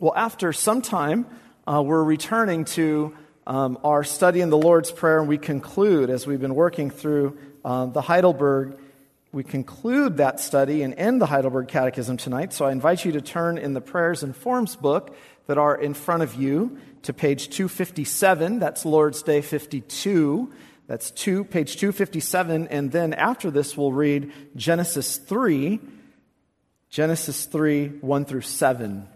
Well, after some time, uh, we're returning to um, our study in the Lord's Prayer, and we conclude, as we've been working through uh, the Heidelberg, we conclude that study and end the Heidelberg Catechism tonight. So I invite you to turn in the Prayers and Forms book that are in front of you to page 257. That's Lord's Day 52. That's two, page 257. And then after this, we'll read Genesis 3, Genesis 3, 1 through 7.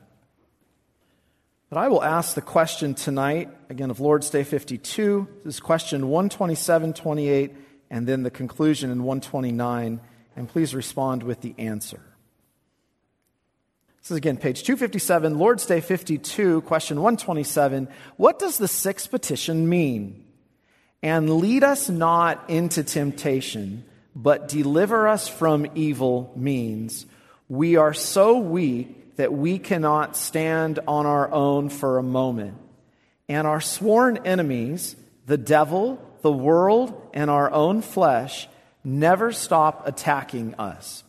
But I will ask the question tonight, again, of Lord's Day 52. This is question 127, 28, and then the conclusion in 129. And please respond with the answer. This is again page 257, Lord's Day 52, question 127. What does the sixth petition mean? And lead us not into temptation, but deliver us from evil means. We are so weak that we cannot stand on our own for a moment. And our sworn enemies, the devil, the world, and our own flesh, never stop attacking us.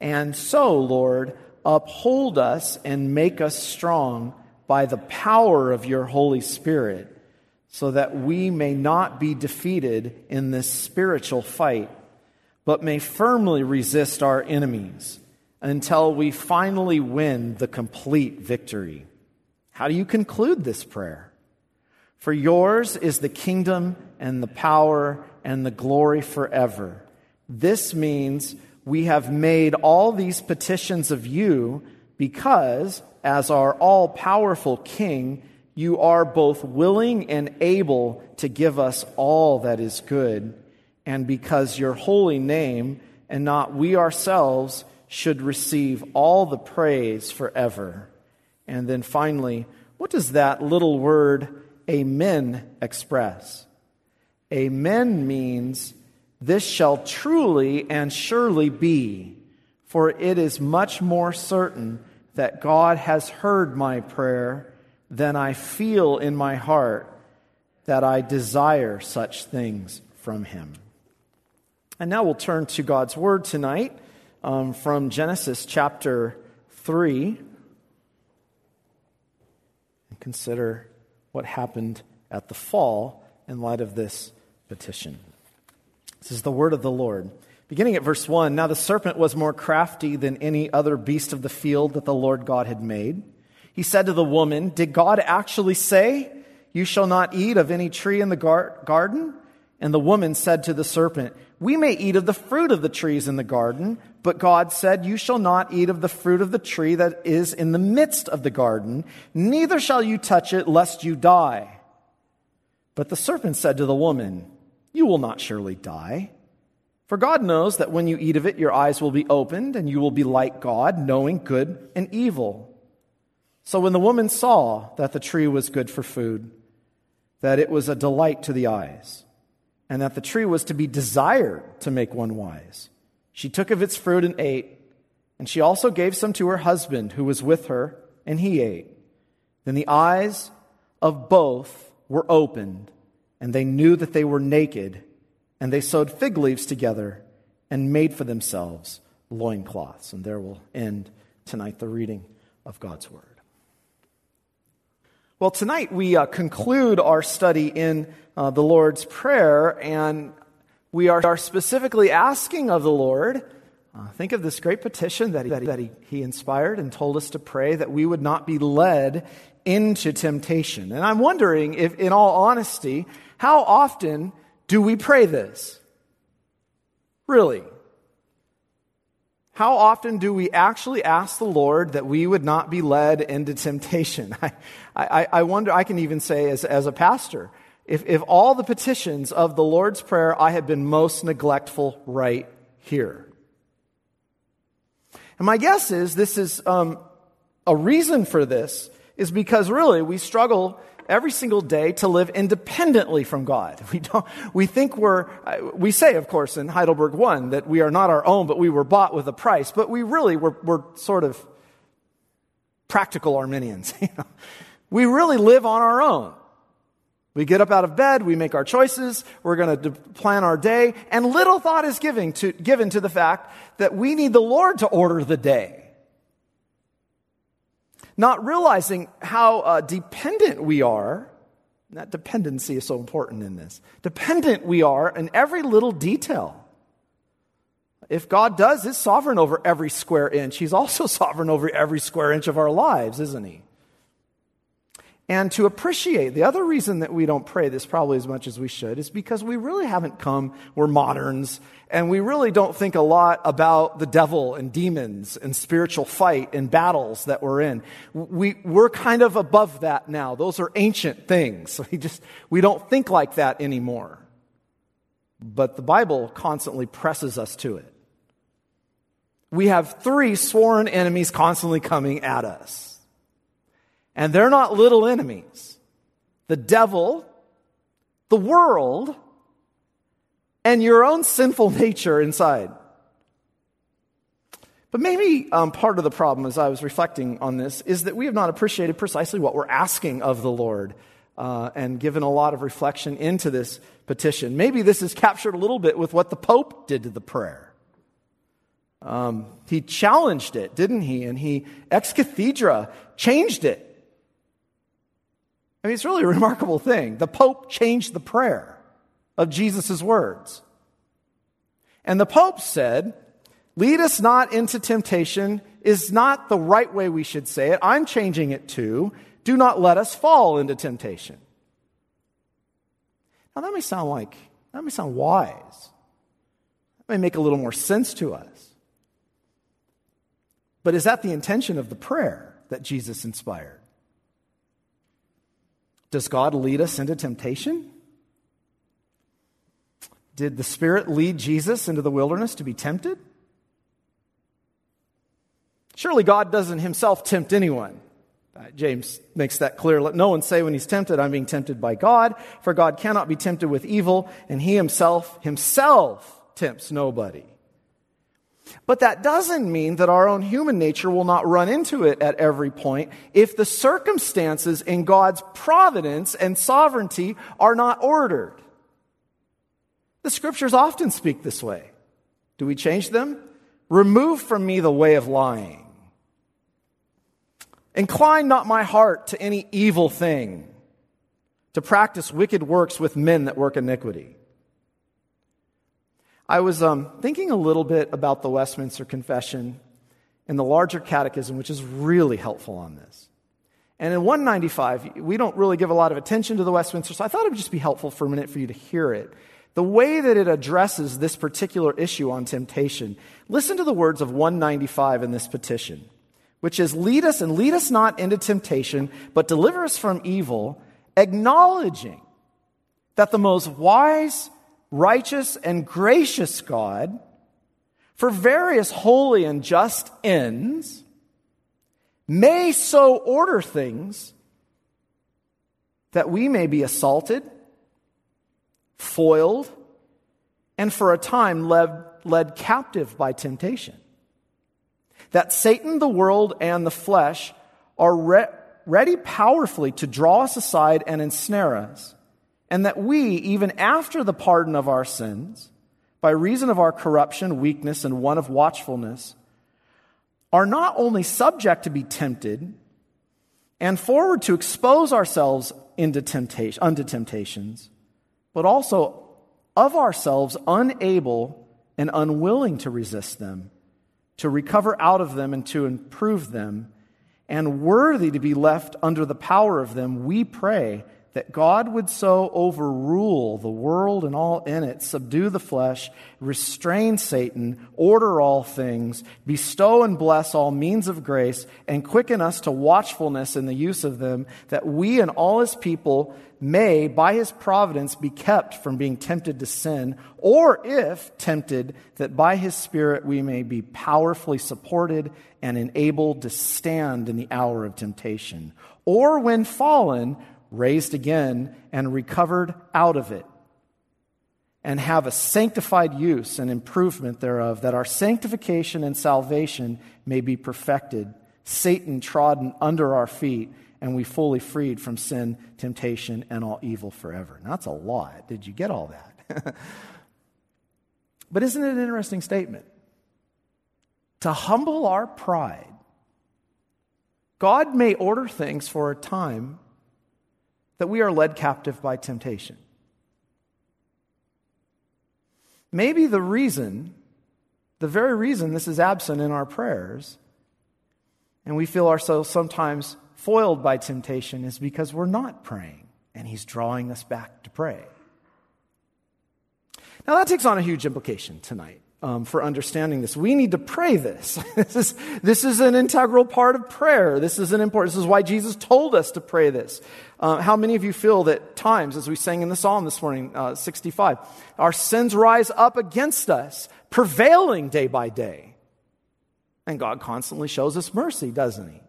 And so, Lord, uphold us and make us strong by the power of your Holy Spirit, so that we may not be defeated in this spiritual fight, but may firmly resist our enemies until we finally win the complete victory. How do you conclude this prayer? For yours is the kingdom and the power and the glory forever. This means we have made all these petitions of you because, as our all powerful King, you are both willing and able to give us all that is good, and because your holy name, and not we ourselves, should receive all the praise forever. And then finally, what does that little word amen express? Amen means this shall truly and surely be, for it is much more certain that God has heard my prayer than I feel in my heart that I desire such things from him. And now we'll turn to God's word tonight um, from Genesis chapter 3 and consider what happened at the fall in light of this petition. This is the word of the Lord. Beginning at verse 1 Now the serpent was more crafty than any other beast of the field that the Lord God had made. He said to the woman, Did God actually say, You shall not eat of any tree in the gar- garden? And the woman said to the serpent, We may eat of the fruit of the trees in the garden, but God said, You shall not eat of the fruit of the tree that is in the midst of the garden, neither shall you touch it, lest you die. But the serpent said to the woman, You will not surely die. For God knows that when you eat of it, your eyes will be opened, and you will be like God, knowing good and evil. So when the woman saw that the tree was good for food, that it was a delight to the eyes, and that the tree was to be desired to make one wise. She took of its fruit and ate, and she also gave some to her husband who was with her, and he ate. Then the eyes of both were opened, and they knew that they were naked, and they sewed fig leaves together and made for themselves loincloths. And there will end tonight the reading of God's word. Well, tonight we uh, conclude our study in uh, the Lord's Prayer, and we are specifically asking of the Lord. Uh, think of this great petition that, he, that he, he inspired and told us to pray that we would not be led into temptation. And I'm wondering if, in all honesty, how often do we pray this? Really? How often do we actually ask the Lord that we would not be led into temptation? I, I, I wonder, I can even say as, as a pastor, if, if all the petitions of the Lord's Prayer, I have been most neglectful right here. And my guess is this is um, a reason for this is because really we struggle every single day to live independently from God. We don't, we think we're, we say, of course, in Heidelberg 1 that we are not our own, but we were bought with a price, but we really, we're, we're sort of practical Arminians. we really live on our own. We get up out of bed, we make our choices, we're going to plan our day, and little thought is given to, given to the fact that we need the Lord to order the day. not realizing how uh, dependent we are. That dependency is so important in this. Dependent we are in every little detail. If God does, is sovereign over every square inch, He's also sovereign over every square inch of our lives, isn't He? And to appreciate, the other reason that we don't pray this probably as much as we should is because we really haven't come, we're moderns, and we really don't think a lot about the devil and demons and spiritual fight and battles that we're in. We, we're kind of above that now. Those are ancient things. We just, we don't think like that anymore. But the Bible constantly presses us to it. We have three sworn enemies constantly coming at us. And they're not little enemies. The devil, the world, and your own sinful nature inside. But maybe um, part of the problem, as I was reflecting on this, is that we have not appreciated precisely what we're asking of the Lord uh, and given a lot of reflection into this petition. Maybe this is captured a little bit with what the Pope did to the prayer. Um, he challenged it, didn't he? And he, ex cathedra, changed it. I mean, it's really a remarkable thing. The Pope changed the prayer of Jesus' words. And the Pope said, Lead us not into temptation is not the right way we should say it. I'm changing it to, Do not let us fall into temptation. Now, that may sound like, that may sound wise. That may make a little more sense to us. But is that the intention of the prayer that Jesus inspired? Does God lead us into temptation? Did the Spirit lead Jesus into the wilderness to be tempted? Surely God doesn't himself tempt anyone. Uh, James makes that clear. Let no one say when he's tempted, I'm being tempted by God, for God cannot be tempted with evil, and he himself, himself tempts nobody. But that doesn't mean that our own human nature will not run into it at every point if the circumstances in God's providence and sovereignty are not ordered. The scriptures often speak this way. Do we change them? Remove from me the way of lying. Incline not my heart to any evil thing, to practice wicked works with men that work iniquity. I was um, thinking a little bit about the Westminster Confession and the larger catechism, which is really helpful on this. And in 195, we don't really give a lot of attention to the Westminster, so I thought it would just be helpful for a minute for you to hear it. The way that it addresses this particular issue on temptation, listen to the words of 195 in this petition, which is Lead us and lead us not into temptation, but deliver us from evil, acknowledging that the most wise righteous, and gracious God, for various holy and just ends, may so order things that we may be assaulted, foiled, and for a time led, led captive by temptation. That Satan, the world, and the flesh are re- ready powerfully to draw us aside and ensnare us and that we, even after the pardon of our sins, by reason of our corruption, weakness, and want of watchfulness, are not only subject to be tempted and forward to expose ourselves into temptation, unto temptations, but also of ourselves unable and unwilling to resist them, to recover out of them and to improve them, and worthy to be left under the power of them, we pray that God would so overrule the world and all in it, subdue the flesh, restrain Satan, order all things, bestow and bless all means of grace, and quicken us to watchfulness in the use of them, that we and all his people may, by his providence, be kept from being tempted to sin, or if tempted, that by his Spirit we may be powerfully supported and enabled to stand in the hour of temptation. Or when fallen, raised again, and recovered out of it, and have a sanctified use and improvement thereof, that our sanctification and salvation may be perfected, Satan trodden under our feet, and we fully freed from sin, temptation, and all evil forever. Now, that's a lot. Did you get all that? but isn't it an interesting statement? To humble our pride God may order things for a time that we are led captive by temptation. Maybe the reason, the very reason this is absent in our prayers, and we feel ourselves sometimes foiled by temptation, is because we're not praying, and He's drawing us back to pray. Now, that takes on a huge implication tonight um, for understanding this. We need to pray this. this, is, this is an integral part of prayer. This is an important, this is why Jesus told us to pray this. Uh, how many of you feel that times, as we sang in the psalm this morning, uh, 65, our sins rise up against us, prevailing day by day? And God constantly shows us mercy, doesn't He?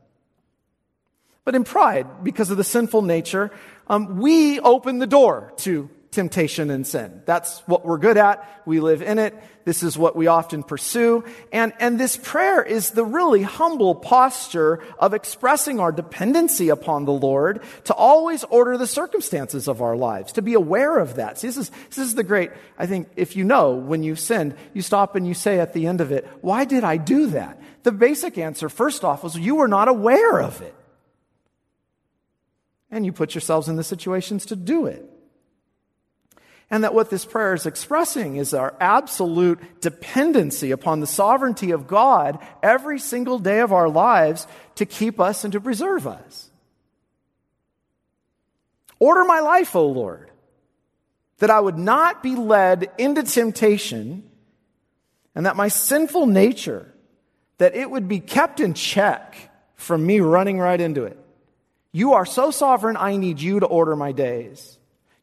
But in pride, because of the sinful nature, um, we open the door to temptation and sin. That's what we're good at. We live in it. This is what we often pursue. And, and this prayer is the really humble posture of expressing our dependency upon the Lord to always order the circumstances of our lives, to be aware of that. See, this is, this is the great, I think, if you know when you've sinned, you stop and you say at the end of it, why did I do that? The basic answer, first off, was you were not aware of it. And you put yourselves in the situations to do it. And that what this prayer is expressing is our absolute dependency upon the sovereignty of God every single day of our lives to keep us and to preserve us. Order my life, O Lord, that I would not be led into temptation and that my sinful nature, that it would be kept in check from me running right into it. You are so sovereign, I need you to order my days.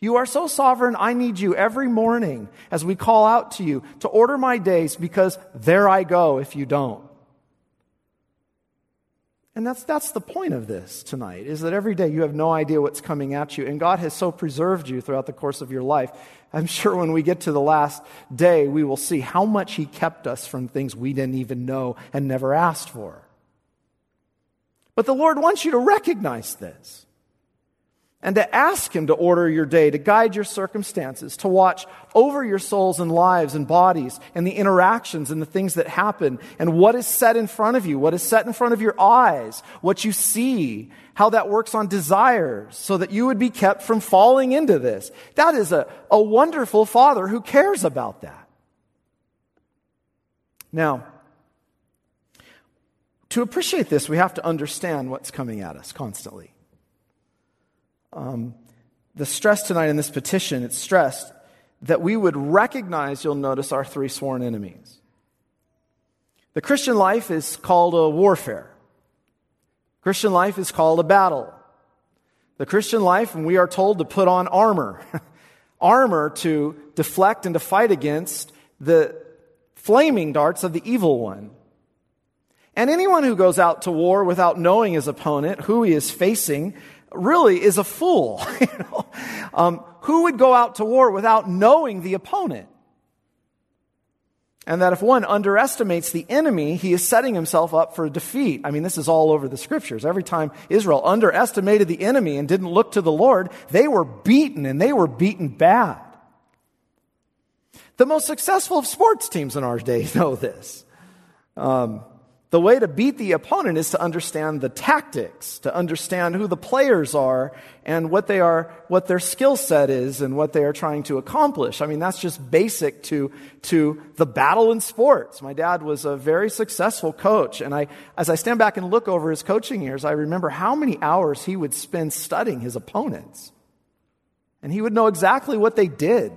You are so sovereign, I need you every morning as we call out to you to order my days because there I go if you don't. And that's, that's the point of this tonight, is that every day you have no idea what's coming at you. And God has so preserved you throughout the course of your life. I'm sure when we get to the last day, we will see how much He kept us from things we didn't even know and never asked for. But the Lord wants you to recognize this and to ask Him to order your day, to guide your circumstances, to watch over your souls and lives and bodies and the interactions and the things that happen and what is set in front of you, what is set in front of your eyes, what you see, how that works on desires so that you would be kept from falling into this. That is a, a wonderful Father who cares about that. Now, to appreciate this, we have to understand what's coming at us constantly. Um, the stress tonight in this petition, it's stressed that we would recognize, you'll notice, our three sworn enemies. The Christian life is called a warfare. Christian life is called a battle. The Christian life, and we are told to put on armor. armor to deflect and to fight against the flaming darts of the evil one. And anyone who goes out to war without knowing his opponent, who he is facing, really is a fool. you know? um, who would go out to war without knowing the opponent? And that if one underestimates the enemy, he is setting himself up for defeat. I mean, this is all over the scriptures. Every time Israel underestimated the enemy and didn't look to the Lord, they were beaten and they were beaten bad. The most successful of sports teams in our day know this. Um, the way to beat the opponent is to understand the tactics, to understand who the players are and what they are, what their skill set is and what they are trying to accomplish. I mean, that's just basic to, to the battle in sports. My dad was a very successful coach. And I, as I stand back and look over his coaching years, I remember how many hours he would spend studying his opponents. And he would know exactly what they did.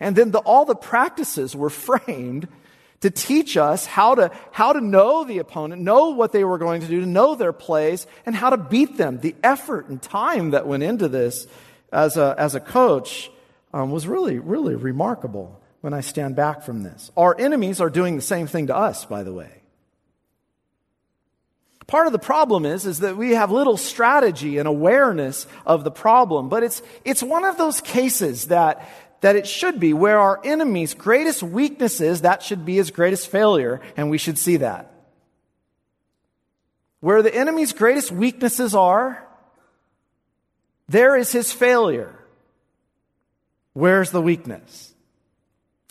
And then the, all the practices were framed to teach us how to, how to know the opponent, know what they were going to do, to know their plays, and how to beat them. The effort and time that went into this as a, as a coach um, was really, really remarkable when I stand back from this. Our enemies are doing the same thing to us, by the way. Part of the problem is, is that we have little strategy and awareness of the problem, but it's, it's one of those cases that, that it should be where our enemy's greatest weakness is, that should be his greatest failure, and we should see that. Where the enemy's greatest weaknesses are, there is his failure. Where's the weakness?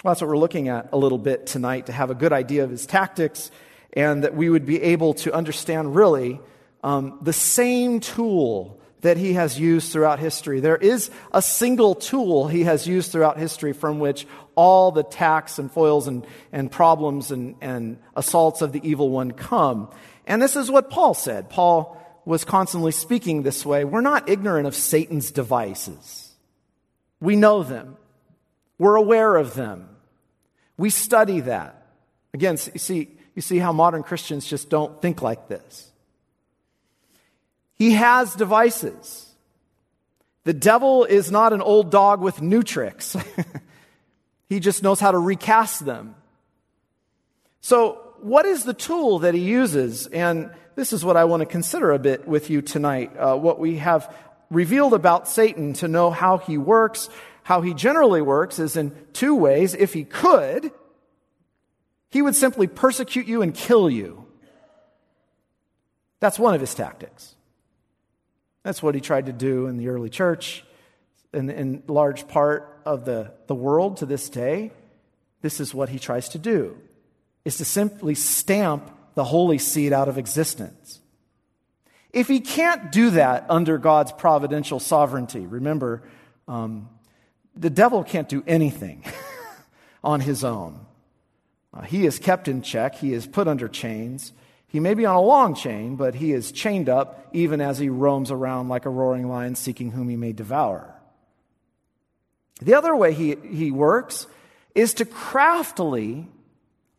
Well, that's what we're looking at a little bit tonight to have a good idea of his tactics and that we would be able to understand really um, the same tool that he has used throughout history. There is a single tool he has used throughout history from which all the attacks and foils and, and problems and, and assaults of the evil one come. And this is what Paul said. Paul was constantly speaking this way. We're not ignorant of Satan's devices. We know them. We're aware of them. We study that. Again, see, you see how modern Christians just don't think like this. He has devices. The devil is not an old dog with new tricks. he just knows how to recast them. So, what is the tool that he uses? And this is what I want to consider a bit with you tonight. Uh, what we have revealed about Satan to know how he works, how he generally works, is in two ways. If he could, he would simply persecute you and kill you. That's one of his tactics. That's what he tried to do in the early church, and in large part of the, the world to this day. This is what he tries to do, is to simply stamp the holy seed out of existence. If he can't do that under God's providential sovereignty, remember, um, the devil can't do anything on his own. Uh, he is kept in check, he is put under chains. He may be on a long chain, but he is chained up even as he roams around like a roaring lion seeking whom he may devour. The other way he, he works is to craftily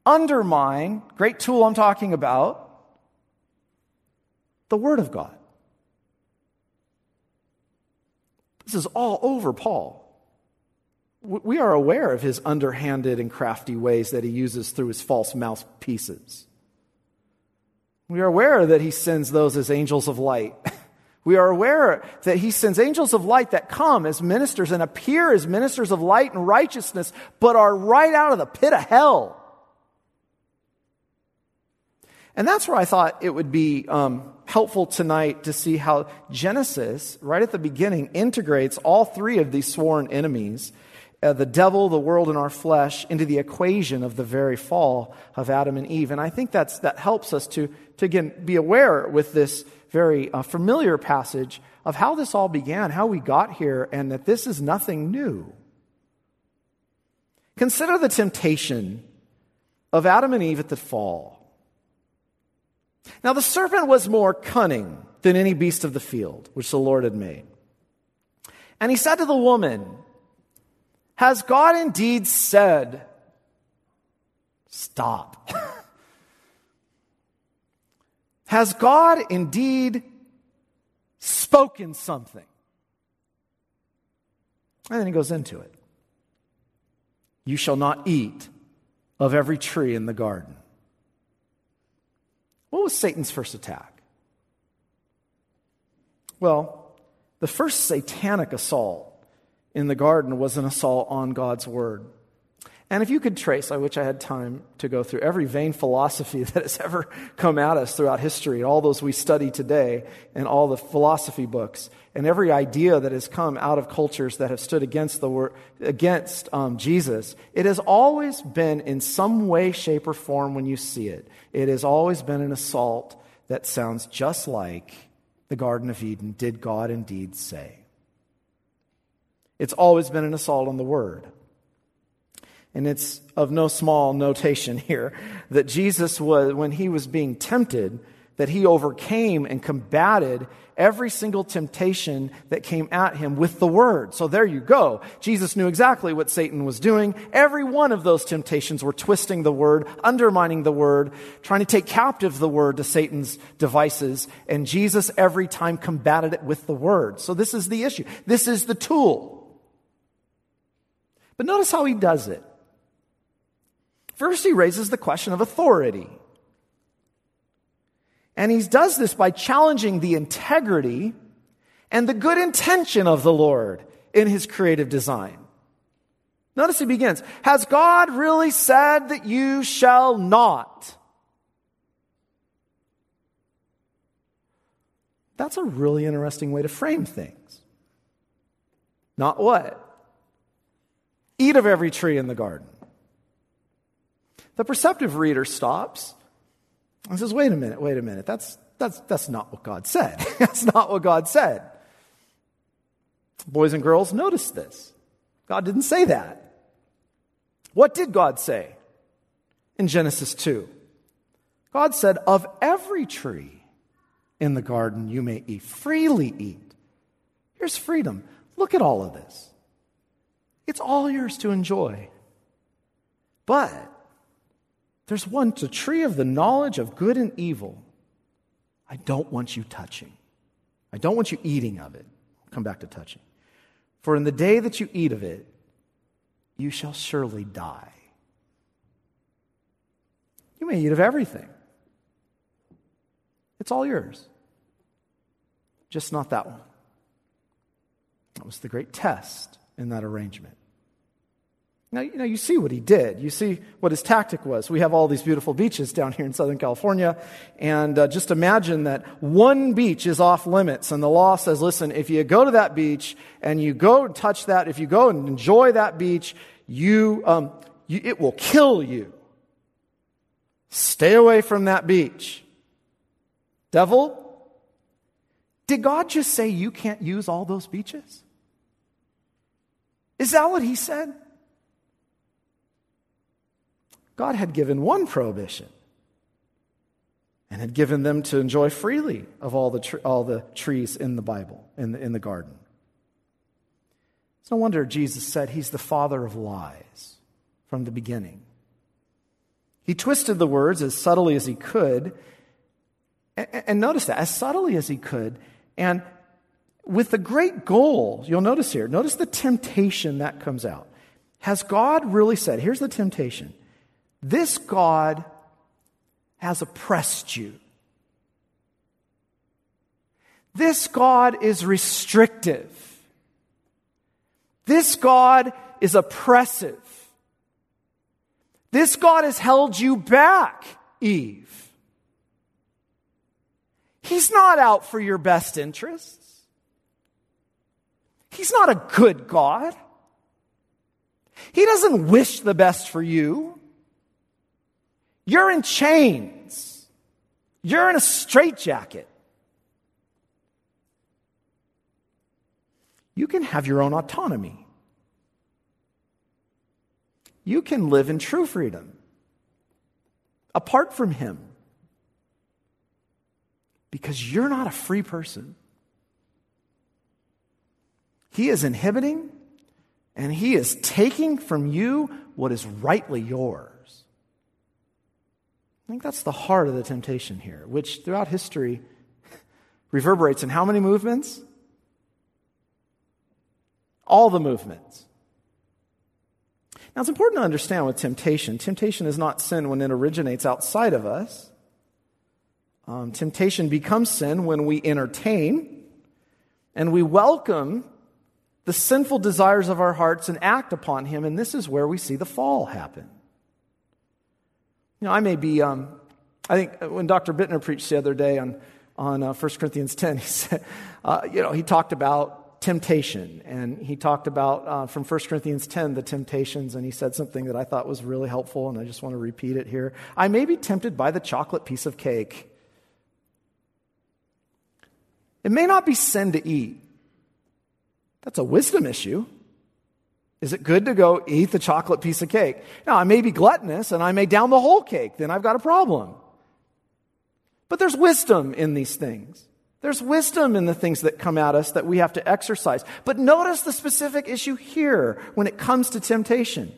undermine, great tool I'm talking about, the Word of God. This is all over Paul. We are aware of his underhanded and crafty ways that he uses through his false mouthpieces. We are aware that he sends those as angels of light. We are aware that he sends angels of light that come as ministers and appear as ministers of light and righteousness, but are right out of the pit of hell. And that's where I thought it would be um, helpful tonight to see how Genesis, right at the beginning, integrates all three of these sworn enemies uh, the devil, the world, and our flesh into the equation of the very fall of Adam and Eve. And I think that's, that helps us to, to again be aware with this very uh, familiar passage of how this all began, how we got here, and that this is nothing new. Consider the temptation of Adam and Eve at the fall. Now, the serpent was more cunning than any beast of the field which the Lord had made. And he said to the woman, has God indeed said, Stop? Has God indeed spoken something? And then he goes into it. You shall not eat of every tree in the garden. What was Satan's first attack? Well, the first satanic assault in the garden was an assault on God's word. And if you could trace, I wish I had time to go through every vain philosophy that has ever come at us throughout history, all those we study today, and all the philosophy books, and every idea that has come out of cultures that have stood against the word, against um, Jesus, it has always been in some way, shape, or form when you see it. It has always been an assault that sounds just like the Garden of Eden. Did God indeed say? It's always been an assault on the word. And it's of no small notation here that Jesus was, when he was being tempted, that he overcame and combated every single temptation that came at him with the word. So there you go. Jesus knew exactly what Satan was doing. Every one of those temptations were twisting the word, undermining the word, trying to take captive the word to Satan's devices. And Jesus every time combated it with the word. So this is the issue. This is the tool. But notice how he does it. First, he raises the question of authority. And he does this by challenging the integrity and the good intention of the Lord in his creative design. Notice he begins Has God really said that you shall not? That's a really interesting way to frame things. Not what? Eat of every tree in the garden. The perceptive reader stops and says, wait a minute, wait a minute. That's, that's, that's not what God said. that's not what God said. Boys and girls, notice this. God didn't say that. What did God say in Genesis 2? God said, Of every tree in the garden you may eat, freely eat. Here's freedom. Look at all of this. It's all yours to enjoy. But there's one, the tree of the knowledge of good and evil. I don't want you touching. I don't want you eating of it. Come back to touching. For in the day that you eat of it, you shall surely die. You may eat of everything, it's all yours. Just not that one. That was the great test in that arrangement. Now, you know, you see what he did. You see what his tactic was. We have all these beautiful beaches down here in Southern California. And uh, just imagine that one beach is off limits. And the law says, listen, if you go to that beach and you go touch that, if you go and enjoy that beach, you, um, you, it will kill you. Stay away from that beach. Devil, did God just say you can't use all those beaches? Is that what he said? God had given one prohibition and had given them to enjoy freely of all the, all the trees in the Bible, in the, in the garden. It's no wonder Jesus said he's the father of lies from the beginning. He twisted the words as subtly as he could. And, and notice that, as subtly as he could. And with the great goal, you'll notice here, notice the temptation that comes out. Has God really said, here's the temptation this God has oppressed you. This God is restrictive. This God is oppressive. This God has held you back, Eve. He's not out for your best interests. He's not a good God. He doesn't wish the best for you. You're in chains. You're in a straitjacket. You can have your own autonomy. You can live in true freedom apart from Him because you're not a free person. He is inhibiting and He is taking from you what is rightly yours. I think that's the heart of the temptation here, which throughout history reverberates in how many movements? All the movements. Now, it's important to understand with temptation temptation is not sin when it originates outside of us. Um, temptation becomes sin when we entertain and we welcome the sinful desires of our hearts and act upon him, and this is where we see the fall happen. You know, I may be, um, I think when Dr. Bittner preached the other day on, on uh, 1 Corinthians 10, he said, uh, you know, he talked about temptation and he talked about uh, from 1 Corinthians 10 the temptations and he said something that I thought was really helpful and I just want to repeat it here. I may be tempted by the chocolate piece of cake. It may not be sin to eat. That's a wisdom issue. Is it good to go eat the chocolate piece of cake? Now, I may be gluttonous and I may down the whole cake, then I've got a problem. But there's wisdom in these things. There's wisdom in the things that come at us that we have to exercise. But notice the specific issue here when it comes to temptation.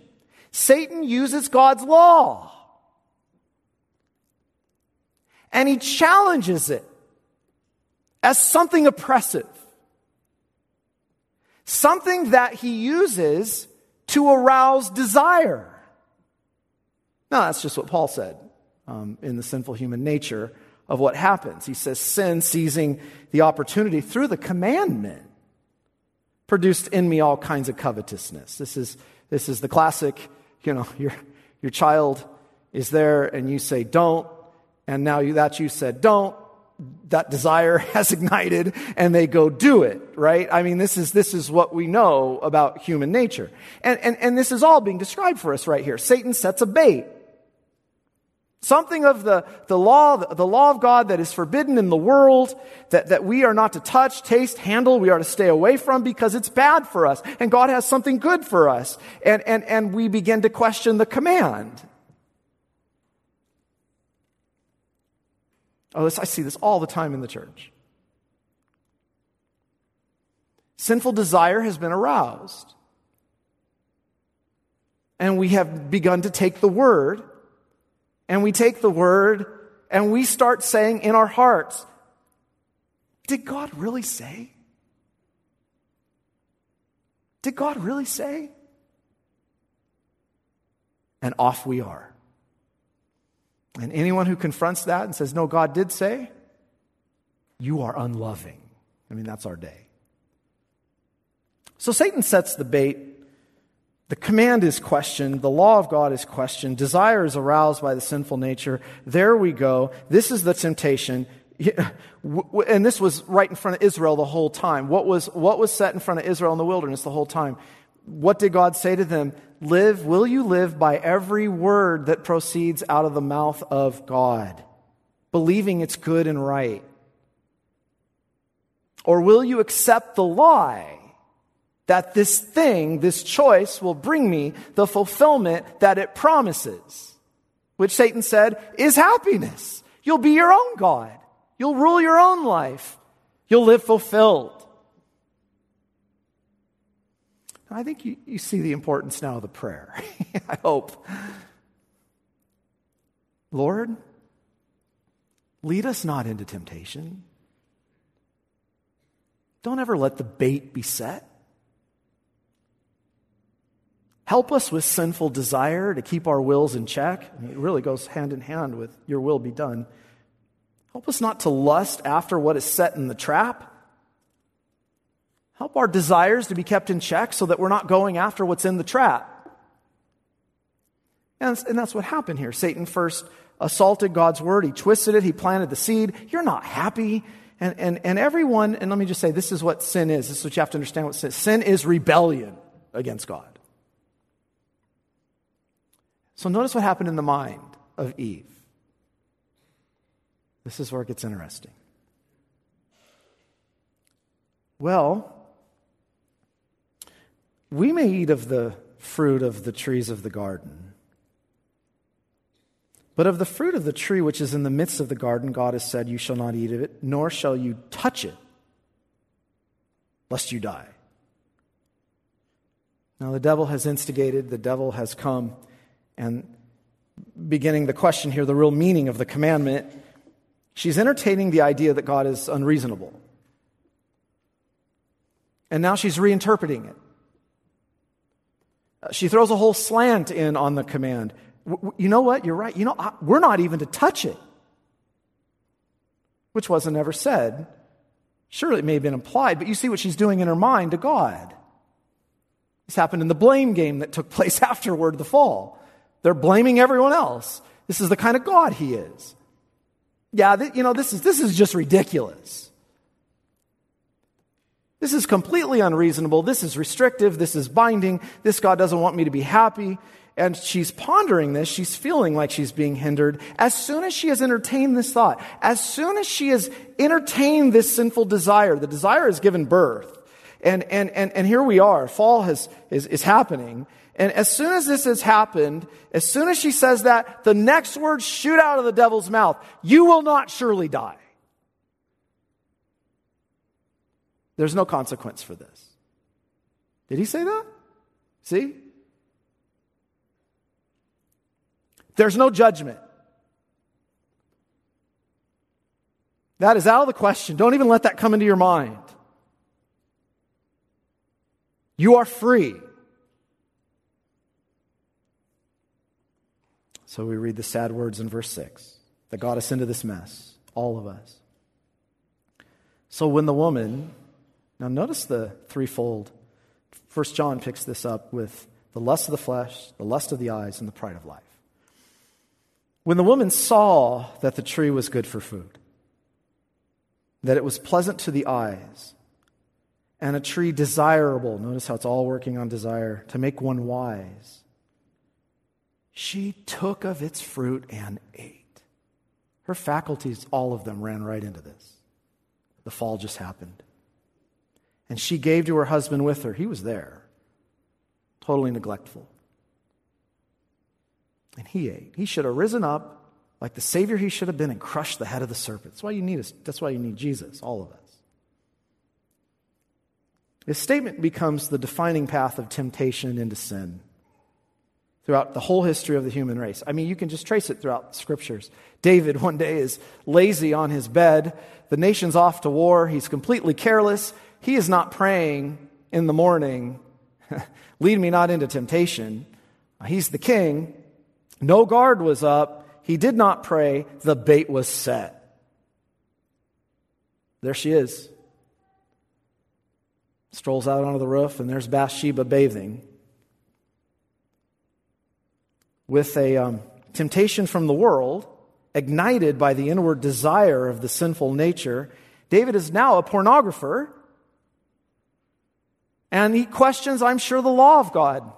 Satan uses God's law. And he challenges it as something oppressive something that he uses to arouse desire. Now, that's just what Paul said um, in the sinful human nature of what happens. He says, Sin, seizing the opportunity through the commandment, produced in me all kinds of covetousness. This is, this is the classic, you know, your, your child is there and you say, don't, and now you, that you said, don't, that desire has ignited and they go do it, right? I mean, this is, this is what we know about human nature. And, and, and this is all being described for us right here. Satan sets a bait. Something of the, the law, the law of God that is forbidden in the world, that, that we are not to touch, taste, handle, we are to stay away from because it's bad for us. And God has something good for us. And, and, and we begin to question the command. Oh, this, I see this all the time in the church. Sinful desire has been aroused. And we have begun to take the word and we take the word and we start saying in our hearts, Did God really say? Did God really say? And off we are. And anyone who confronts that and says, No, God did say, you are unloving. I mean, that's our day. So Satan sets the bait the command is questioned. The law of God is questioned. Desire is aroused by the sinful nature. There we go. This is the temptation. And this was right in front of Israel the whole time. What was, what was set in front of Israel in the wilderness the whole time? What did God say to them? Live, will you live by every word that proceeds out of the mouth of God, believing it's good and right? Or will you accept the lie? that this thing, this choice will bring me the fulfillment that it promises, which Satan said is happiness. You'll be your own God. You'll rule your own life. You'll live fulfilled. I think you, you see the importance now of the prayer. I hope. Lord, lead us not into temptation. Don't ever let the bait be set. Help us with sinful desire to keep our wills in check. I mean, it really goes hand in hand with your will be done. Help us not to lust after what is set in the trap. Help our desires to be kept in check so that we're not going after what's in the trap. And, and that's what happened here. Satan first assaulted God's word. He twisted it. He planted the seed. You're not happy. And, and, and everyone, and let me just say, this is what sin is. This is what you have to understand what sin is. Sin is rebellion against God. So notice what happened in the mind of Eve. This is where it gets interesting. Well, we may eat of the fruit of the trees of the garden. But of the fruit of the tree which is in the midst of the garden, God has said, You shall not eat of it, nor shall you touch it, lest you die. Now, the devil has instigated, the devil has come and beginning the question here, the real meaning of the commandment, she's entertaining the idea that God is unreasonable. And now she's reinterpreting it. She throws a whole slant in on the command. You know what? You're right. You know, we're not even to touch it, which wasn't ever said. Surely it may have been implied, but you see what she's doing in her mind to God. This happened in the blame game that took place afterward, the fall. They're blaming everyone else. This is the kind of God he is. Yeah, th- you know, this is, this is just ridiculous. This is completely unreasonable. This is restrictive. This is binding. This God doesn't want me to be happy. And she's pondering this. She's feeling like she's being hindered. As soon as she has entertained this thought, as soon as she has entertained this sinful desire, the desire has given birth. And, and, and, and here we are. Fall has, is, is happening. And as soon as this has happened, as soon as she says that, the next words shoot out of the devil's mouth You will not surely die. There's no consequence for this. Did he say that? See? There's no judgment. That is out of the question. Don't even let that come into your mind. You are free. So we read the sad words in verse 6 that got us into this mess, all of us. So when the woman, now notice the threefold. First John picks this up with the lust of the flesh, the lust of the eyes, and the pride of life. When the woman saw that the tree was good for food, that it was pleasant to the eyes, and a tree desirable, notice how it's all working on desire, to make one wise she took of its fruit and ate. Her faculties, all of them, ran right into this. The fall just happened. And she gave to her husband with her. He was there, totally neglectful. And he ate. He should have risen up like the Savior he should have been and crushed the head of the serpent. That's why you need, us. that's why you need Jesus, all of us. This statement becomes the defining path of temptation into sin throughout the whole history of the human race. I mean, you can just trace it throughout the scriptures. David one day is lazy on his bed. The nation's off to war. He's completely careless. He is not praying in the morning, lead me not into temptation. He's the king. No guard was up. He did not pray. The bait was set. There she is. Strolls out onto the roof, and there's Bathsheba bathing with a um, temptation from the world, ignited by the inward desire of the sinful nature, David is now a pornographer. And he questions, I'm sure, the law of God.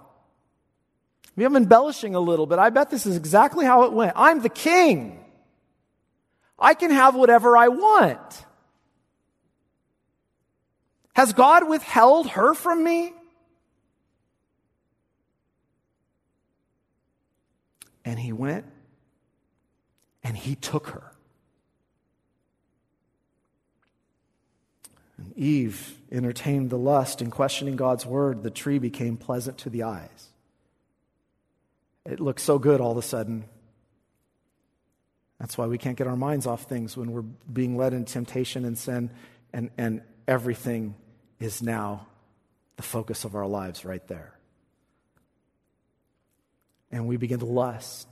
We I'm embellishing a little bit. I bet this is exactly how it went. I'm the king. I can have whatever I want. Has God withheld her from me? And he went and he took her. And Eve entertained the lust in questioning God's word. The tree became pleasant to the eyes. It looked so good all of a sudden. That's why we can't get our minds off things when we're being led in temptation and sin, and, and everything is now the focus of our lives right there and we begin to lust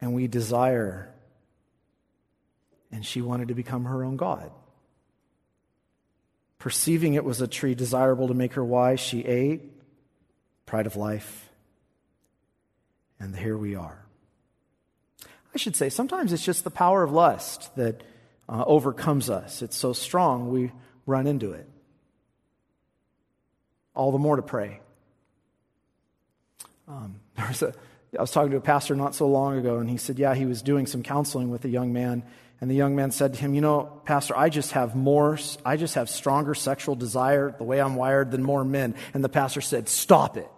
and we desire. And she wanted to become her own God. Perceiving it was a tree desirable to make her wise, she ate. Pride of life. And here we are. I should say, sometimes it's just the power of lust that uh, overcomes us. It's so strong, we run into it. All the more to pray. Um, there was a, I was talking to a pastor not so long ago, and he said, Yeah, he was doing some counseling with a young man. And the young man said to him, You know, Pastor, I just have more, I just have stronger sexual desire the way I'm wired than more men. And the pastor said, Stop it.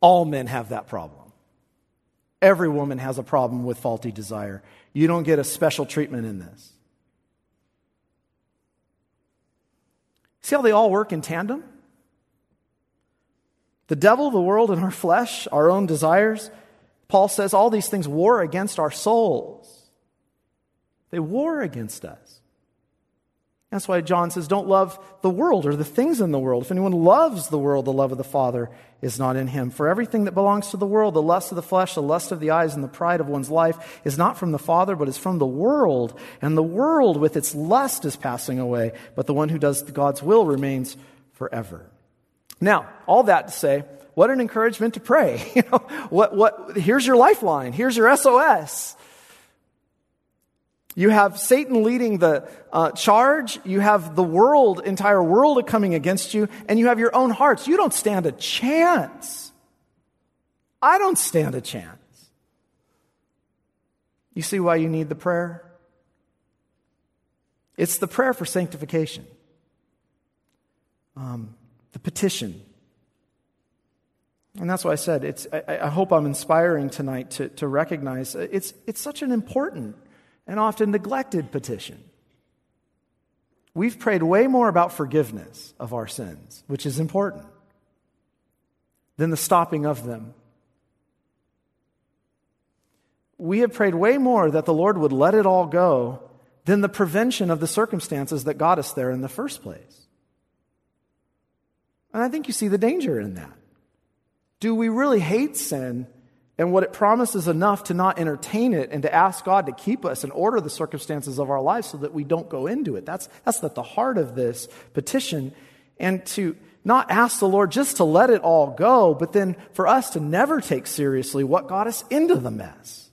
All men have that problem. Every woman has a problem with faulty desire. You don't get a special treatment in this. See how they all work in tandem? The devil, the world, and our flesh, our own desires. Paul says all these things war against our souls. They war against us. That's why John says, Don't love the world or the things in the world. If anyone loves the world, the love of the Father is not in him. For everything that belongs to the world, the lust of the flesh, the lust of the eyes, and the pride of one's life, is not from the Father, but is from the world. And the world with its lust is passing away, but the one who does God's will remains forever. Now, all that to say, what an encouragement to pray. You know, what, what, here's your lifeline. Here's your SOS. You have Satan leading the uh, charge. You have the world, entire world coming against you, and you have your own hearts. You don't stand a chance. I don't stand a chance. You see why you need the prayer? It's the prayer for sanctification. Um, the petition. And that's why I said, it's, I, I, hope I'm inspiring tonight to, to recognize it's, it's such an important and often neglected petition. We've prayed way more about forgiveness of our sins, which is important, than the stopping of them. We have prayed way more that the Lord would let it all go than the prevention of the circumstances that got us there in the first place. And I think you see the danger in that. Do we really hate sin and what it promises enough to not entertain it and to ask God to keep us and order the circumstances of our lives so that we don't go into it? That's, that's at the heart of this petition. And to not ask the Lord just to let it all go, but then for us to never take seriously what got us into the mess.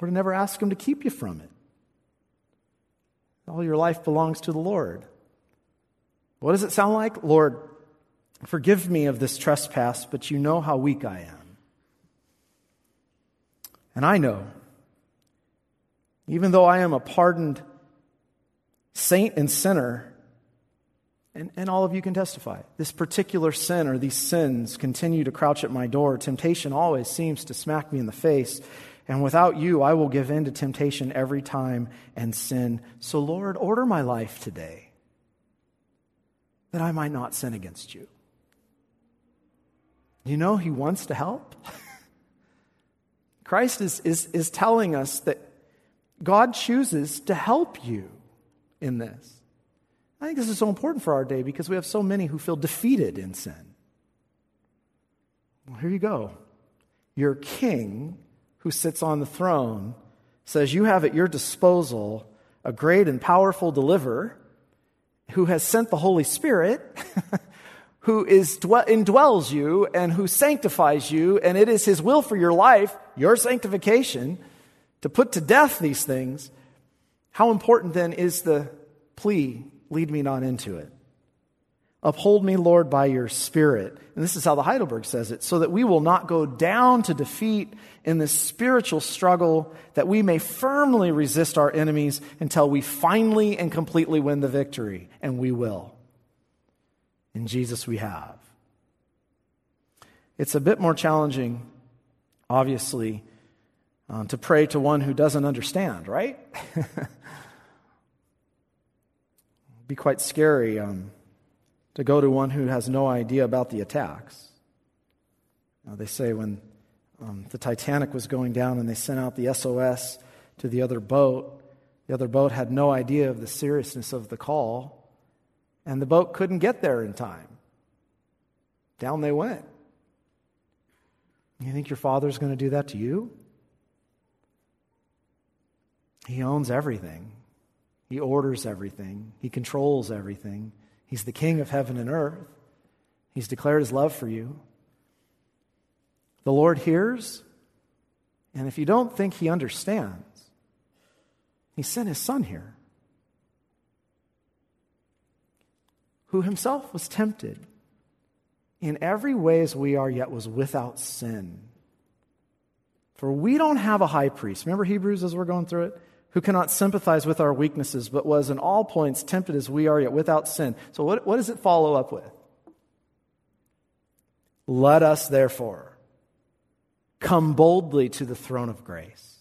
Or to never ask Him to keep you from it. All your life belongs to the Lord. What does it sound like? Lord, Forgive me of this trespass, but you know how weak I am. And I know, even though I am a pardoned saint and sinner, and, and all of you can testify, this particular sin or these sins continue to crouch at my door. Temptation always seems to smack me in the face. And without you, I will give in to temptation every time and sin. So, Lord, order my life today that I might not sin against you. You know, He wants to help. Christ is, is, is telling us that God chooses to help you in this. I think this is so important for our day because we have so many who feel defeated in sin. Well, here you go. Your king who sits on the throne says you have at your disposal a great and powerful deliverer who has sent the Holy Spirit, who is, indwells you and who sanctifies you, and it is his will for your life, your sanctification, to put to death these things. How important then is the plea, lead me not into it? Uphold me, Lord, by your Spirit. And this is how the Heidelberg says it so that we will not go down to defeat in this spiritual struggle, that we may firmly resist our enemies until we finally and completely win the victory. And we will. In Jesus, we have. It's a bit more challenging, obviously, uh, to pray to one who doesn't understand, right? be quite scary. Um, to go to one who has no idea about the attacks. Now, they say when um, the Titanic was going down and they sent out the SOS to the other boat, the other boat had no idea of the seriousness of the call, and the boat couldn't get there in time. Down they went. You think your father's going to do that to you? He owns everything. He orders everything. He controls everything. He's the king of heaven and earth. He's declared his love for you. The Lord hears, and if you don't think he understands, he sent his son here, who himself was tempted in every way as we are, yet was without sin. For we don't have a high priest. Remember Hebrews as we're going through it? who cannot sympathize with our weaknesses, but was in all points tempted as we are, yet without sin. So, what, what does it follow up with? Let us, therefore, come boldly to the throne of grace,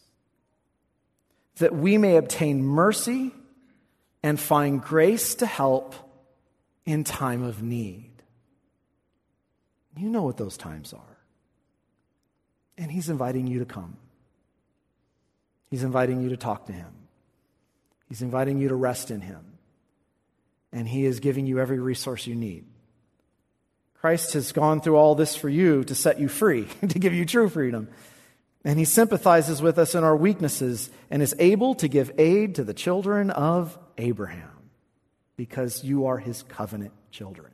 that we may obtain mercy and find grace to help in time of need. You know what those times are. And He's inviting you to come. He's inviting you to talk to Him. He's inviting you to rest in Him. And He is giving you every resource you need. Christ has gone through all this for you to set you free, to give you true freedom. And He sympathizes with us in our weaknesses and is able to give aid to the children of Abraham because you are His covenant children.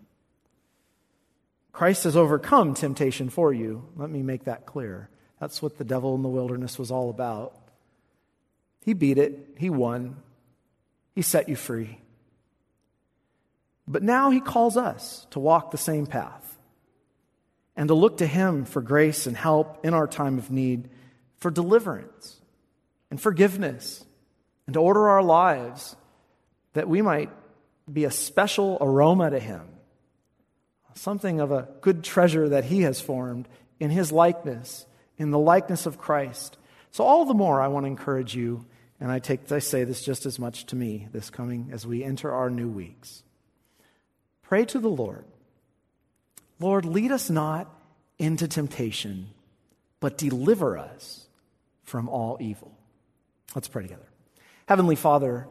Christ has overcome temptation for you. Let me make that clear. That's what the devil in the wilderness was all about. He beat it, he won, he set you free. But now he calls us to walk the same path and to look to him for grace and help in our time of need, for deliverance and forgiveness, and to order our lives that we might be a special aroma to him, something of a good treasure that he has formed in his likeness, in the likeness of Christ. So, all the more, I want to encourage you and I, take, I say this just as much to me this coming as we enter our new weeks. Pray to the Lord. Lord, lead us not into temptation, but deliver us from all evil. Let's pray together. Heavenly Father,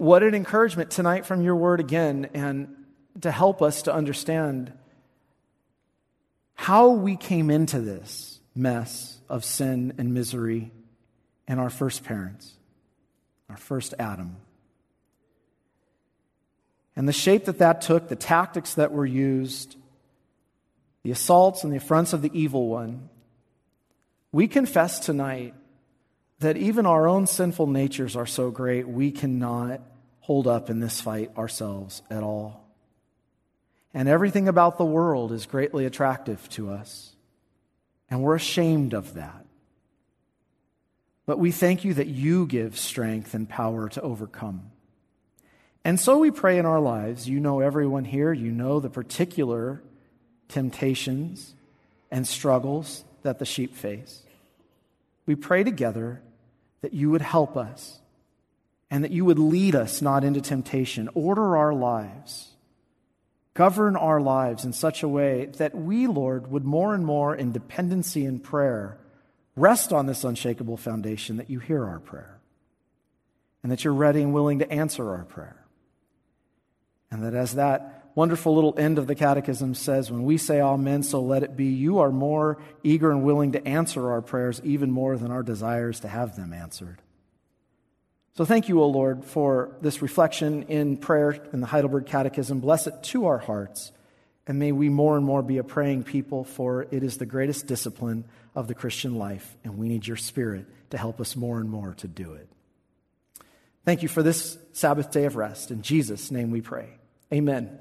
what an encouragement tonight from your word again, and to help us to understand how we came into this mess of sin and misery and our first parents, our first Adam. And the shape that that took, the tactics that were used, the assaults and the affronts of the evil one, we confess tonight that even our own sinful natures are so great we cannot hold up in this fight ourselves at all. and everything about the world is greatly attractive to us, and we're ashamed of that. But we thank you that you give strength and power to overcome. And so we pray in our lives. You know everyone here, you know the particular temptations and struggles that the sheep face. We pray together that you would help us and that you would lead us not into temptation. Order our lives. Govern our lives in such a way that we, Lord, would more and more in dependency and prayer rest on this unshakable foundation that you hear our prayer and that you're ready and willing to answer our prayer. And that as that wonderful little end of the catechism says, when we say amen, so let it be, you are more eager and willing to answer our prayers even more than our desires to have them answered. So thank you, O Lord, for this reflection in prayer in the Heidelberg Catechism. Bless it to our hearts. And may we more and more be a praying people, for it is the greatest discipline of the Christian life, and we need your Spirit to help us more and more to do it. Thank you for this Sabbath day of rest. In Jesus' name we pray. Amen.